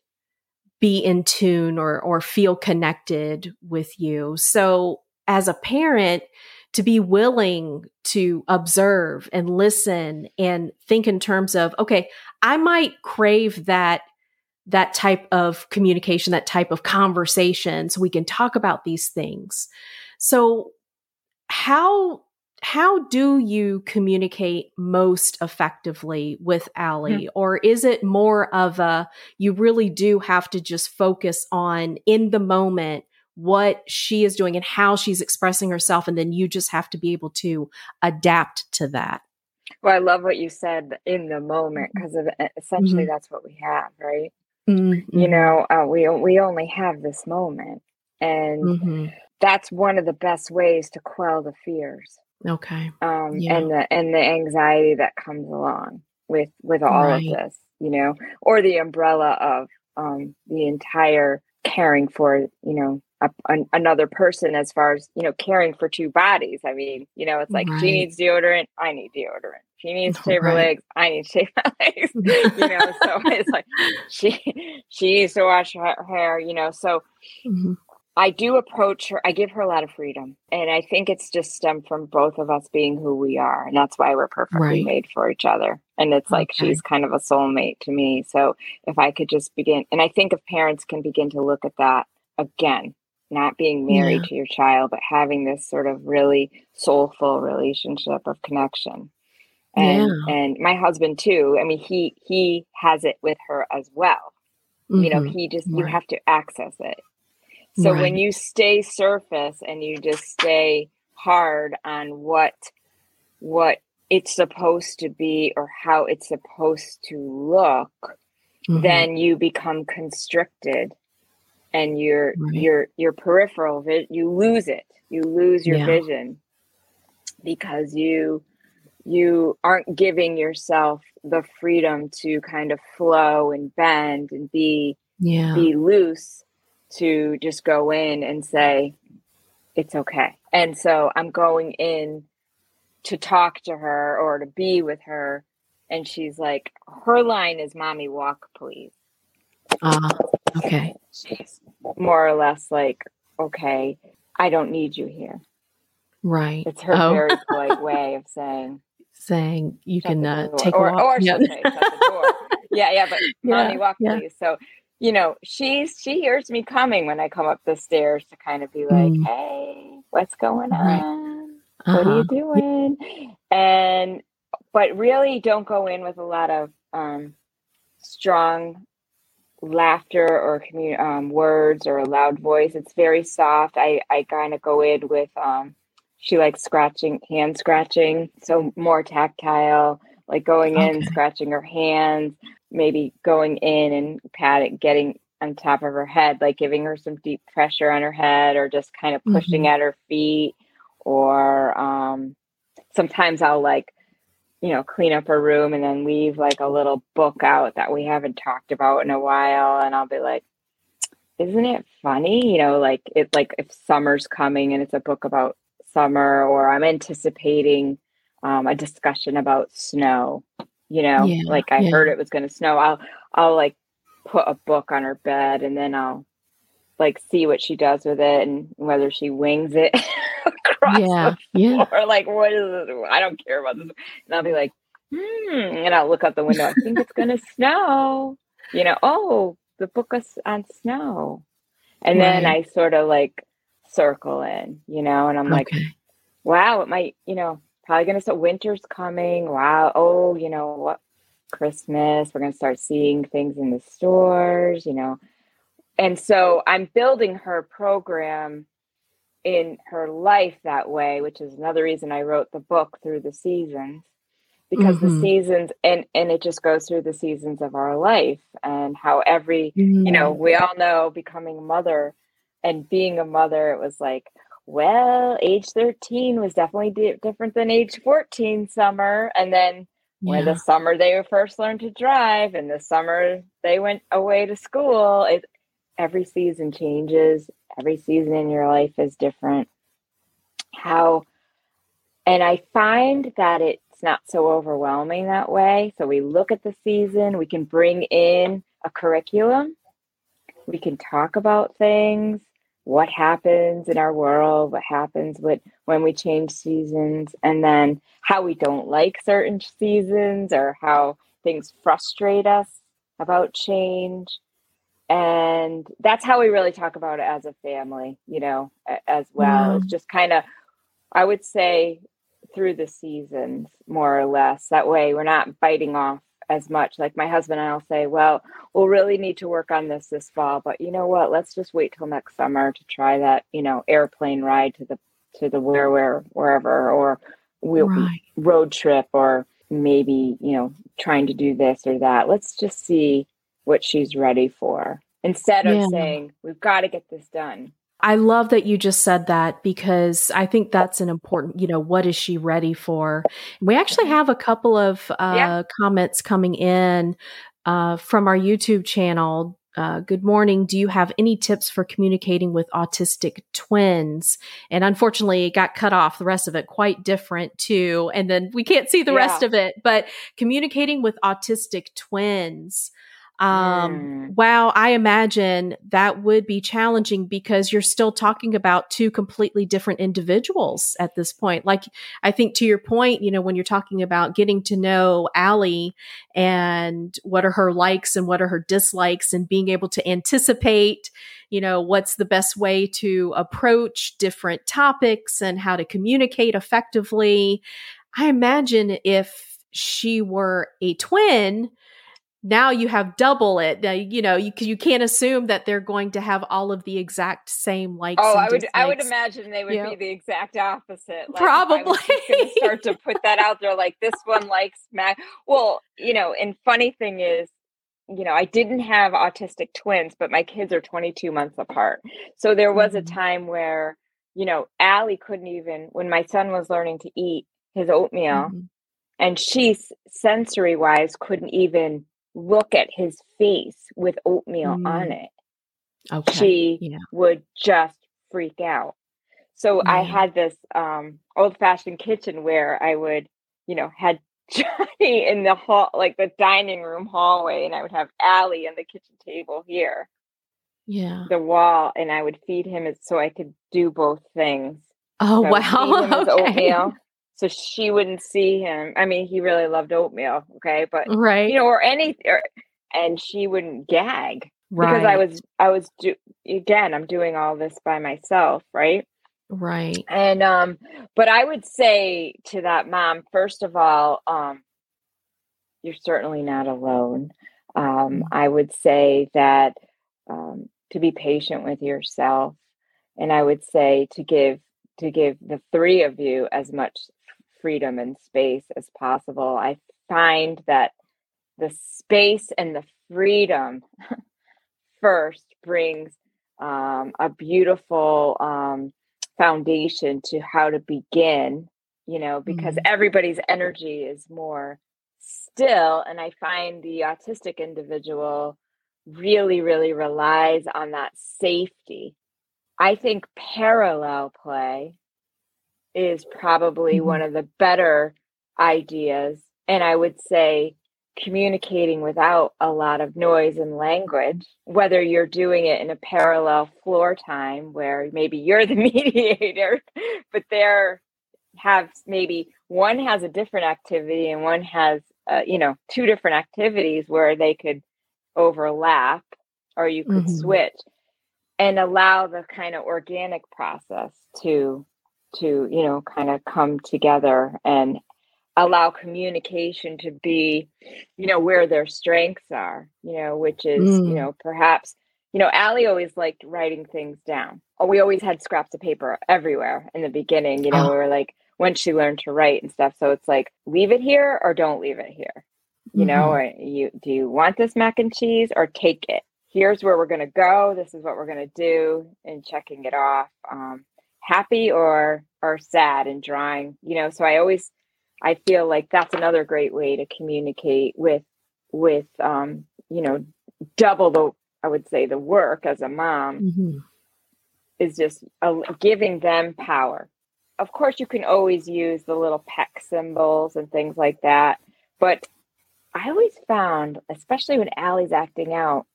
Be in tune or or feel connected with you. So as a parent, to be willing to observe and listen and think in terms of, okay, I might crave that that type of communication, that type of conversation so we can talk about these things. So how how do you communicate most effectively with Allie? Mm-hmm. Or is it more of a you really do have to just focus on in the moment what she is doing and how she's expressing herself, and then you just have to be able to adapt to that? Well, I love what you said in the moment because mm-hmm. essentially mm-hmm. that's what we have, right? Mm-hmm. You know, uh, we we only have this moment, and mm-hmm that's one of the best ways to quell the fears okay um yeah. and the and the anxiety that comes along with with all right. of this you know or the umbrella of um the entire caring for you know a, an, another person as far as you know caring for two bodies i mean you know it's like right. she needs deodorant i need deodorant she needs to shave right. her legs i need to shave my legs you know so it's like she she needs to wash her hair you know so mm-hmm. I do approach her, I give her a lot of freedom. And I think it's just stemmed from both of us being who we are. And that's why we're perfectly right. made for each other. And it's like okay. she's kind of a soulmate to me. So if I could just begin, and I think if parents can begin to look at that again, not being married yeah. to your child, but having this sort of really soulful relationship of connection. And yeah. and my husband too. I mean, he he has it with her as well. Mm-hmm. You know, mm-hmm. he just right. you have to access it so right. when you stay surface and you just stay hard on what what it's supposed to be or how it's supposed to look, mm-hmm. then you become constricted and your right. your your peripheral vi- you lose it. You lose your yeah. vision because you you aren't giving yourself the freedom to kind of flow and bend and be yeah. be loose to just go in and say, it's okay. And so I'm going in to talk to her or to be with her. And she's like, her line is, Mommy, walk, please. Uh, okay. She's more or less like, okay, I don't need you here. Right. It's her oh. very polite way of saying, saying you can uh, take or, a walk. Or, yeah. Say, yeah, yeah, but yeah, mommy, walk, yeah. please. So you know, she's she hears me coming when I come up the stairs to kind of be like, mm. "Hey, what's going on? Uh-huh. What are you uh-huh. doing?" And but really, don't go in with a lot of um, strong laughter or commun- um, words or a loud voice. It's very soft. I I kind of go in with um, she likes scratching, hand scratching, so more tactile. Like going in, okay. scratching her hands maybe going in and patting, getting on top of her head, like giving her some deep pressure on her head or just kind of pushing mm-hmm. at her feet. Or um, sometimes I'll like, you know, clean up her room and then leave like a little book out that we haven't talked about in a while. And I'll be like, isn't it funny? You know, like it's like if summer's coming and it's a book about summer, or I'm anticipating um, a discussion about snow you know yeah, like i yeah. heard it was going to snow i'll i'll like put a book on her bed and then i'll like see what she does with it and whether she wings it across yeah, yeah. or like what is it? I don't care about this. And I'll be like, hmm, and I'll look out the window. I think it's gonna snow. You know, oh, the book is on snow, and right. then I sort of like circle in, you know, and I'm okay. like, wow, it might, you know, probably gonna start. Winter's coming. Wow. Oh, you know what? Christmas. We're gonna start seeing things in the stores. You know and so I'm building her program in her life that way, which is another reason I wrote the book through the seasons because mm-hmm. the seasons and and it just goes through the seasons of our life and how every mm-hmm. you know mm-hmm. we all know becoming a mother and being a mother it was like well age 13 was definitely di- different than age 14 summer and then yeah. when the summer they first learned to drive and the summer they went away to school it every season changes, every season in your life is different. How, and I find that it's not so overwhelming that way. So we look at the season, we can bring in a curriculum, we can talk about things, what happens in our world, what happens with when we change seasons, and then how we don't like certain seasons or how things frustrate us about change. And that's how we really talk about it as a family you know as well. Yeah. it's just kind of i would say through the seasons more or less. That way we're not biting off as much like my husband and i'll say well we'll really need to work on this this fall but you know what let's just wait till next summer to try that you know airplane ride to the to the where where wherever or we'll right. road trip or maybe you know trying to do this or that let's just see what she's ready for instead of yeah. saying, we've got to get this done. I love that you just said that because I think that's an important, you know, what is she ready for? We actually have a couple of uh, yeah. comments coming in uh, from our YouTube channel. Uh, good morning. Do you have any tips for communicating with autistic twins? And unfortunately, it got cut off. The rest of it quite different too. And then we can't see the yeah. rest of it. But communicating with autistic twins. Um, mm. Wow, I imagine that would be challenging because you're still talking about two completely different individuals at this point. Like, I think to your point, you know, when you're talking about getting to know Allie and what are her likes and what are her dislikes and being able to anticipate, you know, what's the best way to approach different topics and how to communicate effectively. I imagine if she were a twin, now you have double it. Now, you know, you you can't assume that they're going to have all of the exact same likes. Oh, I would dislikes. I would imagine they would you be the exact opposite. Like, Probably start to put that out there. Like this one likes Mac. Well, you know, and funny thing is, you know, I didn't have autistic twins, but my kids are 22 months apart. So there was mm-hmm. a time where, you know, Allie couldn't even when my son was learning to eat his oatmeal. Mm-hmm. And she sensory wise couldn't even look at his face with oatmeal mm. on it, okay. she yeah. would just freak out. So I had this um, old fashioned kitchen where I would, you know, had Johnny in the hall, like the dining room hallway, and I would have Allie on the kitchen table here. Yeah. The wall, and I would feed him so I could do both things. Oh, so wow. okay. oatmeal so she wouldn't see him. I mean, he really loved oatmeal, okay, but right, you know, or any, or, and she wouldn't gag right. because I was, I was do again. I'm doing all this by myself, right? Right. And um, but I would say to that mom, first of all, um, you're certainly not alone. Um, mm. I would say that um, to be patient with yourself, and I would say to give to give the three of you as much freedom and space as possible. I find that the space and the freedom first brings um, a beautiful um, foundation to how to begin, you know, because mm-hmm. everybody's energy is more still. And I find the autistic individual really, really relies on that safety. I think parallel play is probably mm-hmm. one of the better ideas. And I would say communicating without a lot of noise and language, whether you're doing it in a parallel floor time where maybe you're the mediator, but they're have maybe one has a different activity and one has uh, you know two different activities where they could overlap or you could mm-hmm. switch and allow the kind of organic process to to you know kind of come together and allow communication to be you know where their strengths are you know which is mm. you know perhaps you know Allie always liked writing things down oh we always had scraps of paper everywhere in the beginning you know oh. we were like when she learned to write and stuff so it's like leave it here or don't leave it here you mm-hmm. know or you do you want this mac and cheese or take it here's where we're going to go this is what we're going to do and checking it off um, happy or or sad and drawing you know? So i always i feel like that's another great way to communicate with with um you know double the i would say the work as a mom mm-hmm. is just uh, giving them power. Of course you can always use the little PECS symbols and things like that but i always found especially when allie's acting out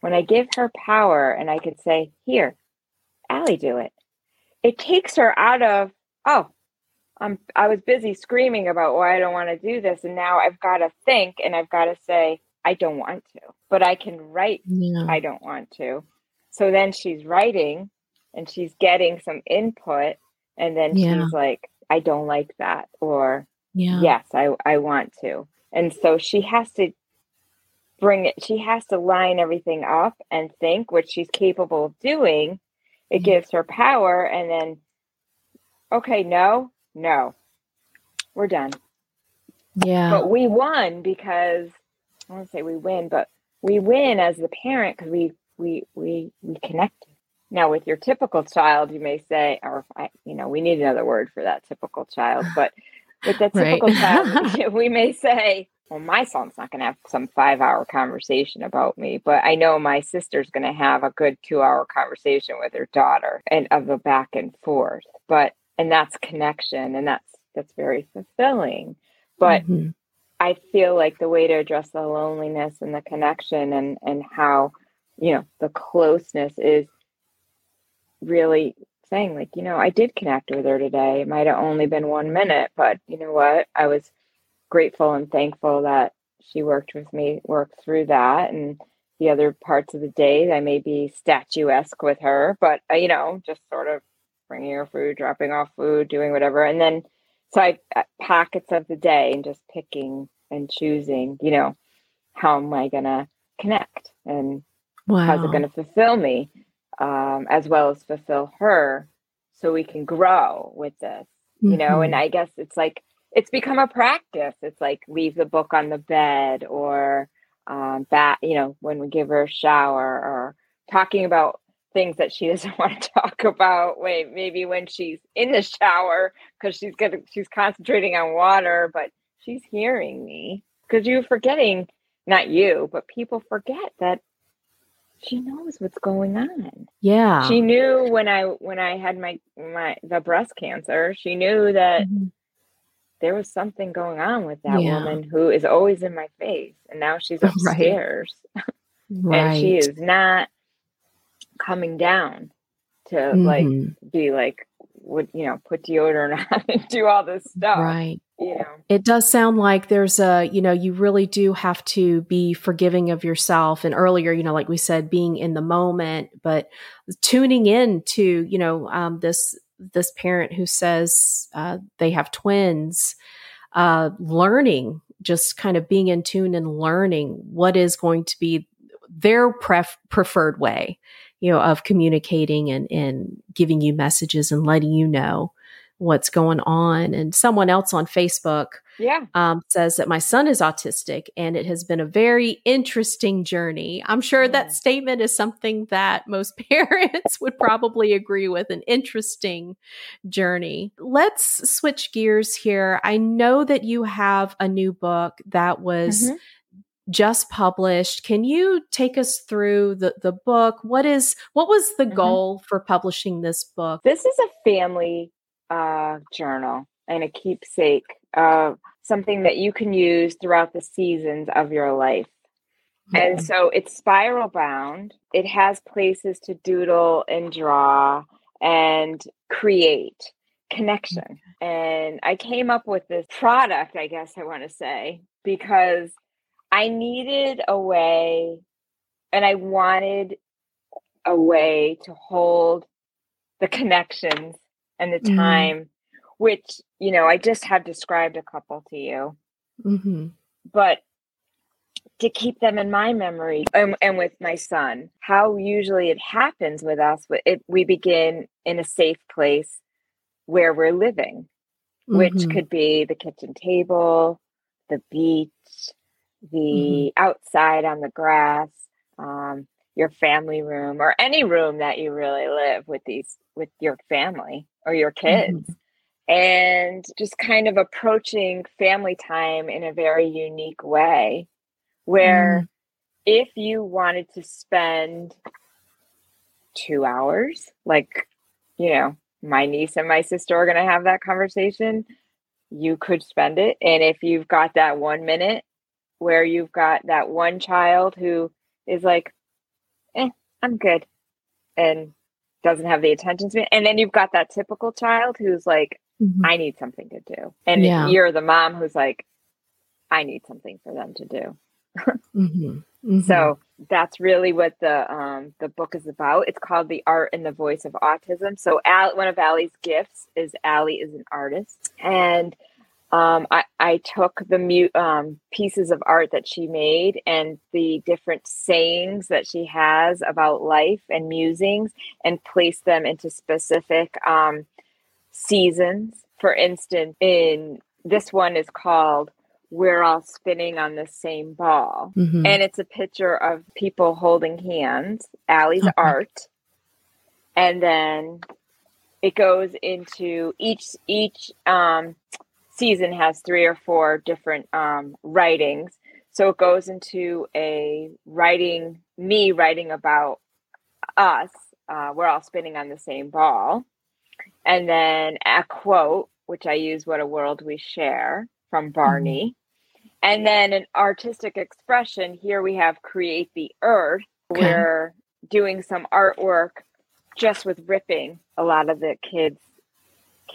when I give her power and I could say, Here, Allie, do it, it takes her out of, Oh, I'm, I was busy screaming about why I don't want to do this. And now I've got to think and I've got to say, I don't want to, but I can write, yeah. I don't want to. So then she's writing and she's getting some input. And then yeah. she's like, I don't like that. Or, yeah. yes, I, I want to. And so she has to bring it she has to line everything up and think what she's capable of doing it gives her power and then okay no no. We're done. Yeah. But we won because i want to say we win but we win as the parent because we we we we connect now with your typical child you may say or you know we need another word for that typical child but with the typical right. child we may say well, my son's not going to have some five hour conversation about me, but I know my sister's going to have a good two hour conversation with her daughter and of a back and forth. But, and that's connection and that's, that's very fulfilling. But mm-hmm. I feel like the way to address the loneliness and the connection and, and how, you know, the closeness is really saying like, you know, I did connect with her today. It might have only been one minute, but you know what? I was grateful and thankful that she worked with me, worked through that. And the other parts of the day, I may be statuesque with her, but, uh, you know, just sort of bringing her food, dropping off food, doing whatever. And then, so I uh, pockets of the day and just picking and choosing, you know, how am I going to connect and wow. how's it going to fulfill me um, as well as fulfill her so we can grow with this, you mm-hmm. know? And mm-hmm. I guess it's like, it's become a practice. It's like leave the book on the bed or um, that, you know, when we give her a shower or talking about things that she doesn't want to talk about. Wait, maybe when she's in the shower because she's gonna she's concentrating on water, but she's hearing me because you're forgetting, not you, but people forget that she knows what's going on. Yeah. She knew when I when I had my my the breast cancer, she knew that mm-hmm there was something going on with that yeah. woman who is always in my face and now she's upstairs right. and she is not coming down to mm-hmm. like be like would you know put deodorant on and do all this stuff right you know it does sound like there's a you know you really do have to be forgiving of yourself and earlier you know like we said being in the moment but tuning in to you know um, this this parent who says uh, they have twins, uh, learning, just kind of being in tune and learning what is going to be their pref- preferred way, you know, of communicating and, and giving you messages and letting you know what's going on. And someone else on Facebook yeah. Um, says that my son is autistic and it has been a very interesting journey. I'm sure yeah. that statement is something that most parents would probably agree with an interesting journey. Let's switch gears here. I know that you have a new book that was. Mm-hmm just published. Can you take us through the, the book? What is what was the mm-hmm. goal for publishing this book? This is a family uh, journal and a keepsake uh, something that you can use throughout the seasons of your life. And so it's spiral bound. It has places to doodle and draw and create connection. And I came up with this product, I guess I want to say, because I needed a way and I wanted a way to hold the connections and the Mhm. time, which, you know, I just have described a couple to you, Mhm. but to keep them in my memory and, and with my son, how usually it happens with us, it, we begin in a safe place where we're living, which Mhm. could be the kitchen table, the beach, the outside on the grass, um, your family room, or any room that you really live with these with your family or your kids. And just kind of approaching family time in a very unique way, where if you wanted to spend two hours, like, you know, my niece and my sister are going to have that conversation, you could spend it. And if you've got that one minute where you've got that one child who is like, eh, I'm good, and doesn't have the attention span, and then you've got that typical child who's like, Mhm. I need something to do. And Yeah. you're the mom who's like, I need something for them to do. Mhm. Mhm. So that's really what the um, the book is about. It's called "The Art and the Voice of Autism." So Al, one of Allie's gifts is Allie is an artist, and um, I, I took the mu- um, pieces of art that she made and the different sayings that she has about life and musings, and placed them into specific um, seasons. For instance, in this one is called "We're All Spinning on the Same Ball." Mhm. and it's a picture of people holding hands allie's Okay. art and then it goes into each each um, season has three or four different um, writings so it goes into a writing me writing about us uh, we're all spinning on the same ball and then a quote which i use what a world we share from mm-hmm. barney and then an artistic expression here we have create the earth Okay. we're doing some artwork just with ripping a lot of the kids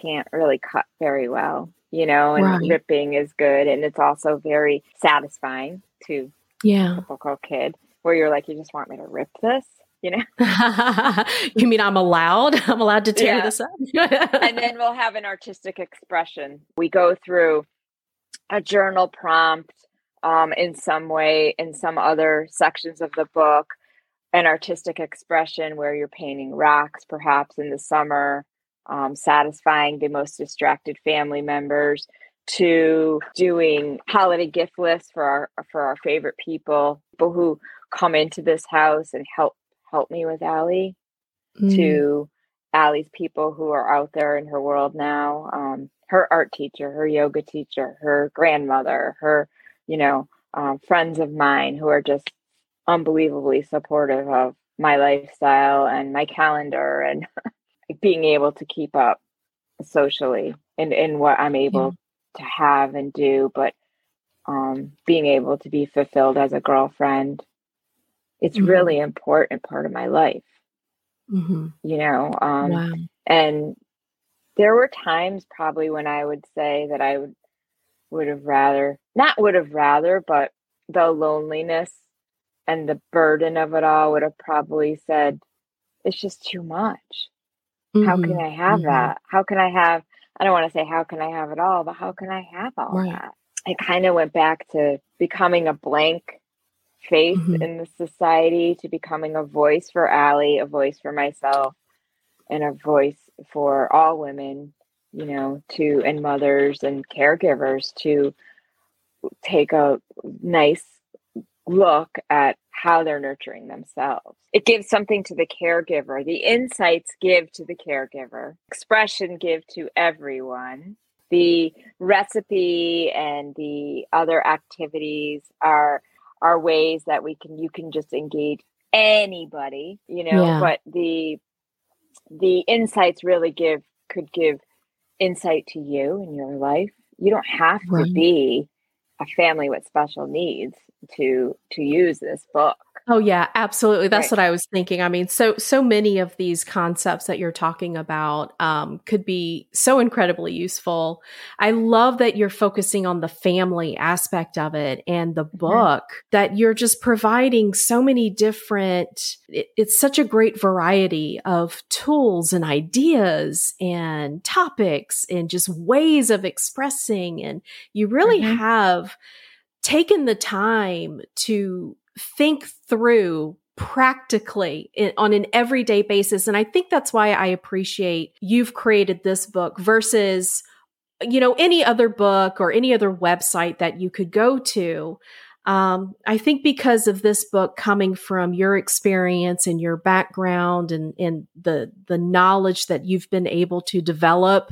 can't really cut very well you know and Right. ripping is good and it's also very satisfying to Yeah. a typical kid where you're like you just want me to rip this you know you mean I'm allowed? I'm allowed to tear Yeah. this up? and then we'll have an artistic expression. We go through a journal prompt um, in some way, in some other sections of the book, an artistic expression where you're painting rocks, perhaps in the summer, um, satisfying the most distracted family members, to doing holiday gift lists for our for our favorite people, people who come into this house and help help me with Allie Mm. to Allie's people who are out there in her world now. Um, her art teacher, her yoga teacher, her grandmother, her, you know, um, friends of mine who are just unbelievably supportive of my lifestyle and my calendar and being able to keep up socially and in what I'm able to have and do, but um, being able to be fulfilled as a girlfriend. It's Mhm. really important part of my life Mhm. you know um wow. and there were times probably when i would say that i would would have rather not would have rather but the loneliness and the burden of it all would have probably said it's just too much how can Mhm. i have that how can i have i don't want to say how can i have it all but how can i have all Right. that it kind of went back to becoming a blank face Mhm. in the society to becoming a voice for Allie, a voice for myself, and a voice for all women, you know, to and mothers and caregivers to take a nice look at how they're nurturing themselves. It gives something to the caregiver. The insights give to the caregiver. Expression give to everyone. The recipe and the other activities are are ways that we can you can just engage anybody, you know, Yeah. but the the insights really give could give insight to you in your life You don't have right. to be a family with special needs to to use this book. Oh yeah, absolutely. That's right. what I was thinking. I mean, so so many of these concepts that you're talking about um, could be so incredibly useful. I love that you're focusing on the family aspect of it and the mm-hmm. book. Mm-hmm. That you're just providing so many different. It, it's such a great variety of tools and ideas and topics and just ways of expressing, and you really mm-hmm. have taken the time to think through practically in, on an everyday basis. And I think that's why I appreciate you've created this book versus, you know, any other book or any other website that you could go to. Um, I think because of this book coming from your experience and your background and, and the the knowledge that you've been able to develop,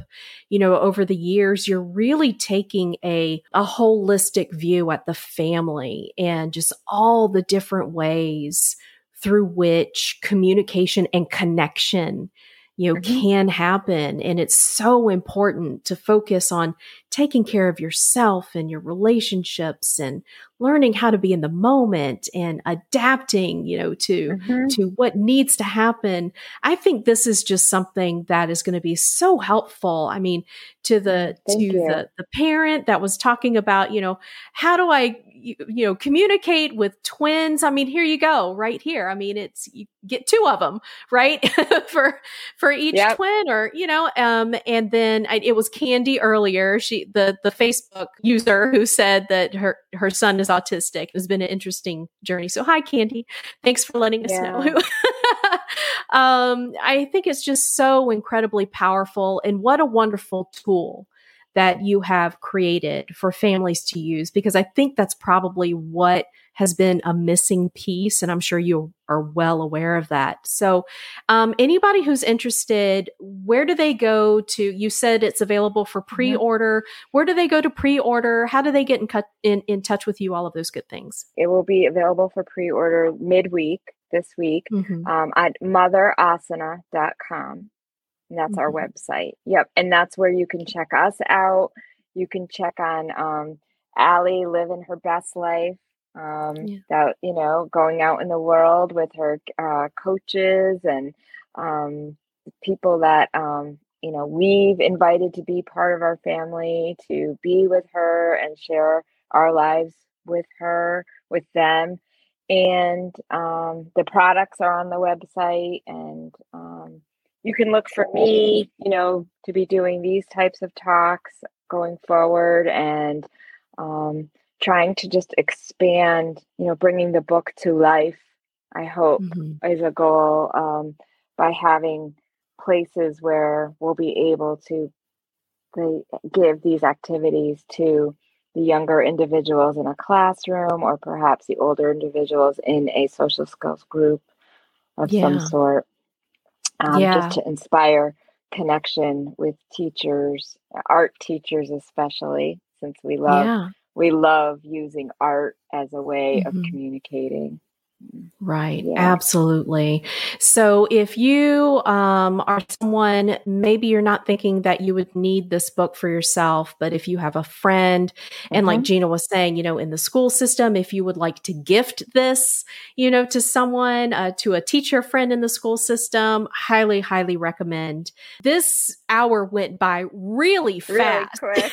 you know, over the years, you're really taking a a holistic view at the family and just all the different ways through which communication and connection you know, mm-hmm. can happen. And it's so important to focus on taking care of yourself and your relationships and learning how to be in the moment and adapting, you know, to, mm-hmm. to what needs to happen. I think this is just something that is going to be so helpful. I mean, to the, Thank to you. the, the parent that was talking about, you know, how do I you, you know communicate with twins i mean here you go right here i mean it's you get two of them right for for each yep. twin or you know um and then I, it was candy earlier she the the facebook user who said that her her son is autistic. It's been an interesting journey. So hi candy. Thanks for letting us yeah. know um i think it's just so incredibly powerful and what a wonderful tool that you have created for families to use because I think that's probably what has been a missing piece. And I'm sure you are well aware of that. So, um, anybody who's interested, where do they go to? You said it's available for pre order. Where do they go to pre order? How do they get in, cut, in, in touch with you? All of those good things. It will be available for pre order midweek this week mm-hmm. um, at motherasana.com. And that's mm-hmm. our website. Yep. And that's where you can check us out. You can check on um, Allie living her best life. Um, yeah. That, you know, going out in the world with her uh, coaches and um, people that, um, you know, we've invited to be part of our family, to be with her and share our lives with her, with them. And um, the products are on the website and um, you can look for me, you know, to be doing these types of talks going forward and um, trying to just expand, you know, bringing the book to life, I hope mm-hmm. is a goal um, by having places where we'll be able to they give these activities to the younger individuals in a classroom or perhaps the older individuals in a social skills group of yeah. some sort um, yeah. just to inspire connection with teachers, art teachers especially, since we love yeah. We love using art as a way mm-hmm. of communicating. Right. Yeah. Absolutely. So if you um, are someone, maybe you're not thinking that you would need this book for yourself, but if you have a friend, mm-hmm. and like mm-hmm. Gina was saying, you know, in the school system, if you would like to gift this, you know, to someone, uh, to a teacher friend in the school system, highly, highly recommend. This hour went by really fast. Really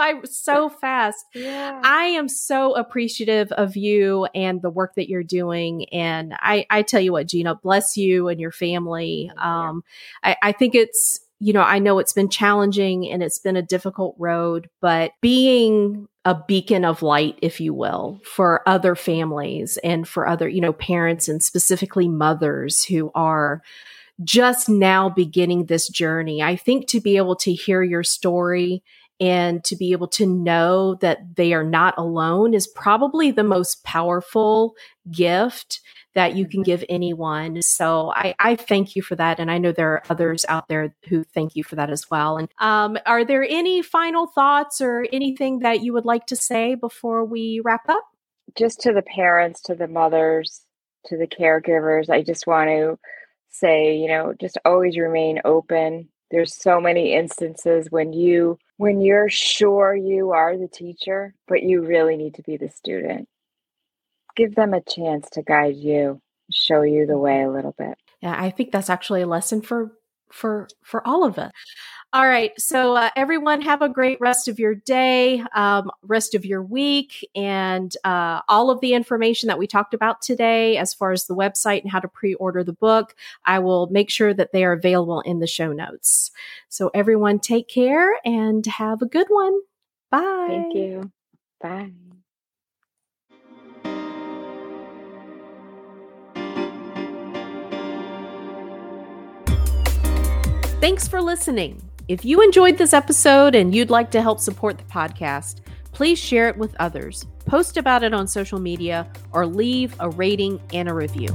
by so fast. Yeah. I am so appreciative of you and the work that you're doing. And I, I tell you what, Gina, bless you and your family. Um, I, I think it's, you know, I know it's been challenging and it's been a difficult road, but being a beacon of light, if you will, for other families and for other, you know, parents and specifically mothers who are just now beginning this journey. I think to be able to hear your story and to be able to know that they are not alone is probably the most powerful gift that you can give anyone. So I, I thank you for that. And I know there are others out there who thank you for that as well. And um, are there any final thoughts or anything that you would like to say before we wrap up? Just to the parents, to the mothers, to the caregivers, I just want to say, you know, just always remain open there's so many instances when you when you're sure you are the teacher but you really need to be the student. Give them a chance to guide you show you the way a little bit. Yeah i think that's actually a lesson for for for all of us all right. So, uh, everyone, have a great rest of your day, um, rest of your week, and uh, all of the information that we talked about today, as far as the website and how to pre order the book, I will make sure that they are available in the show notes. So, everyone, take care and have a good one. Bye. Thank you. Bye. Thanks for listening. If you enjoyed this episode and you'd like to help support the podcast, please share it with others, post about it on social media, or leave a rating and a review.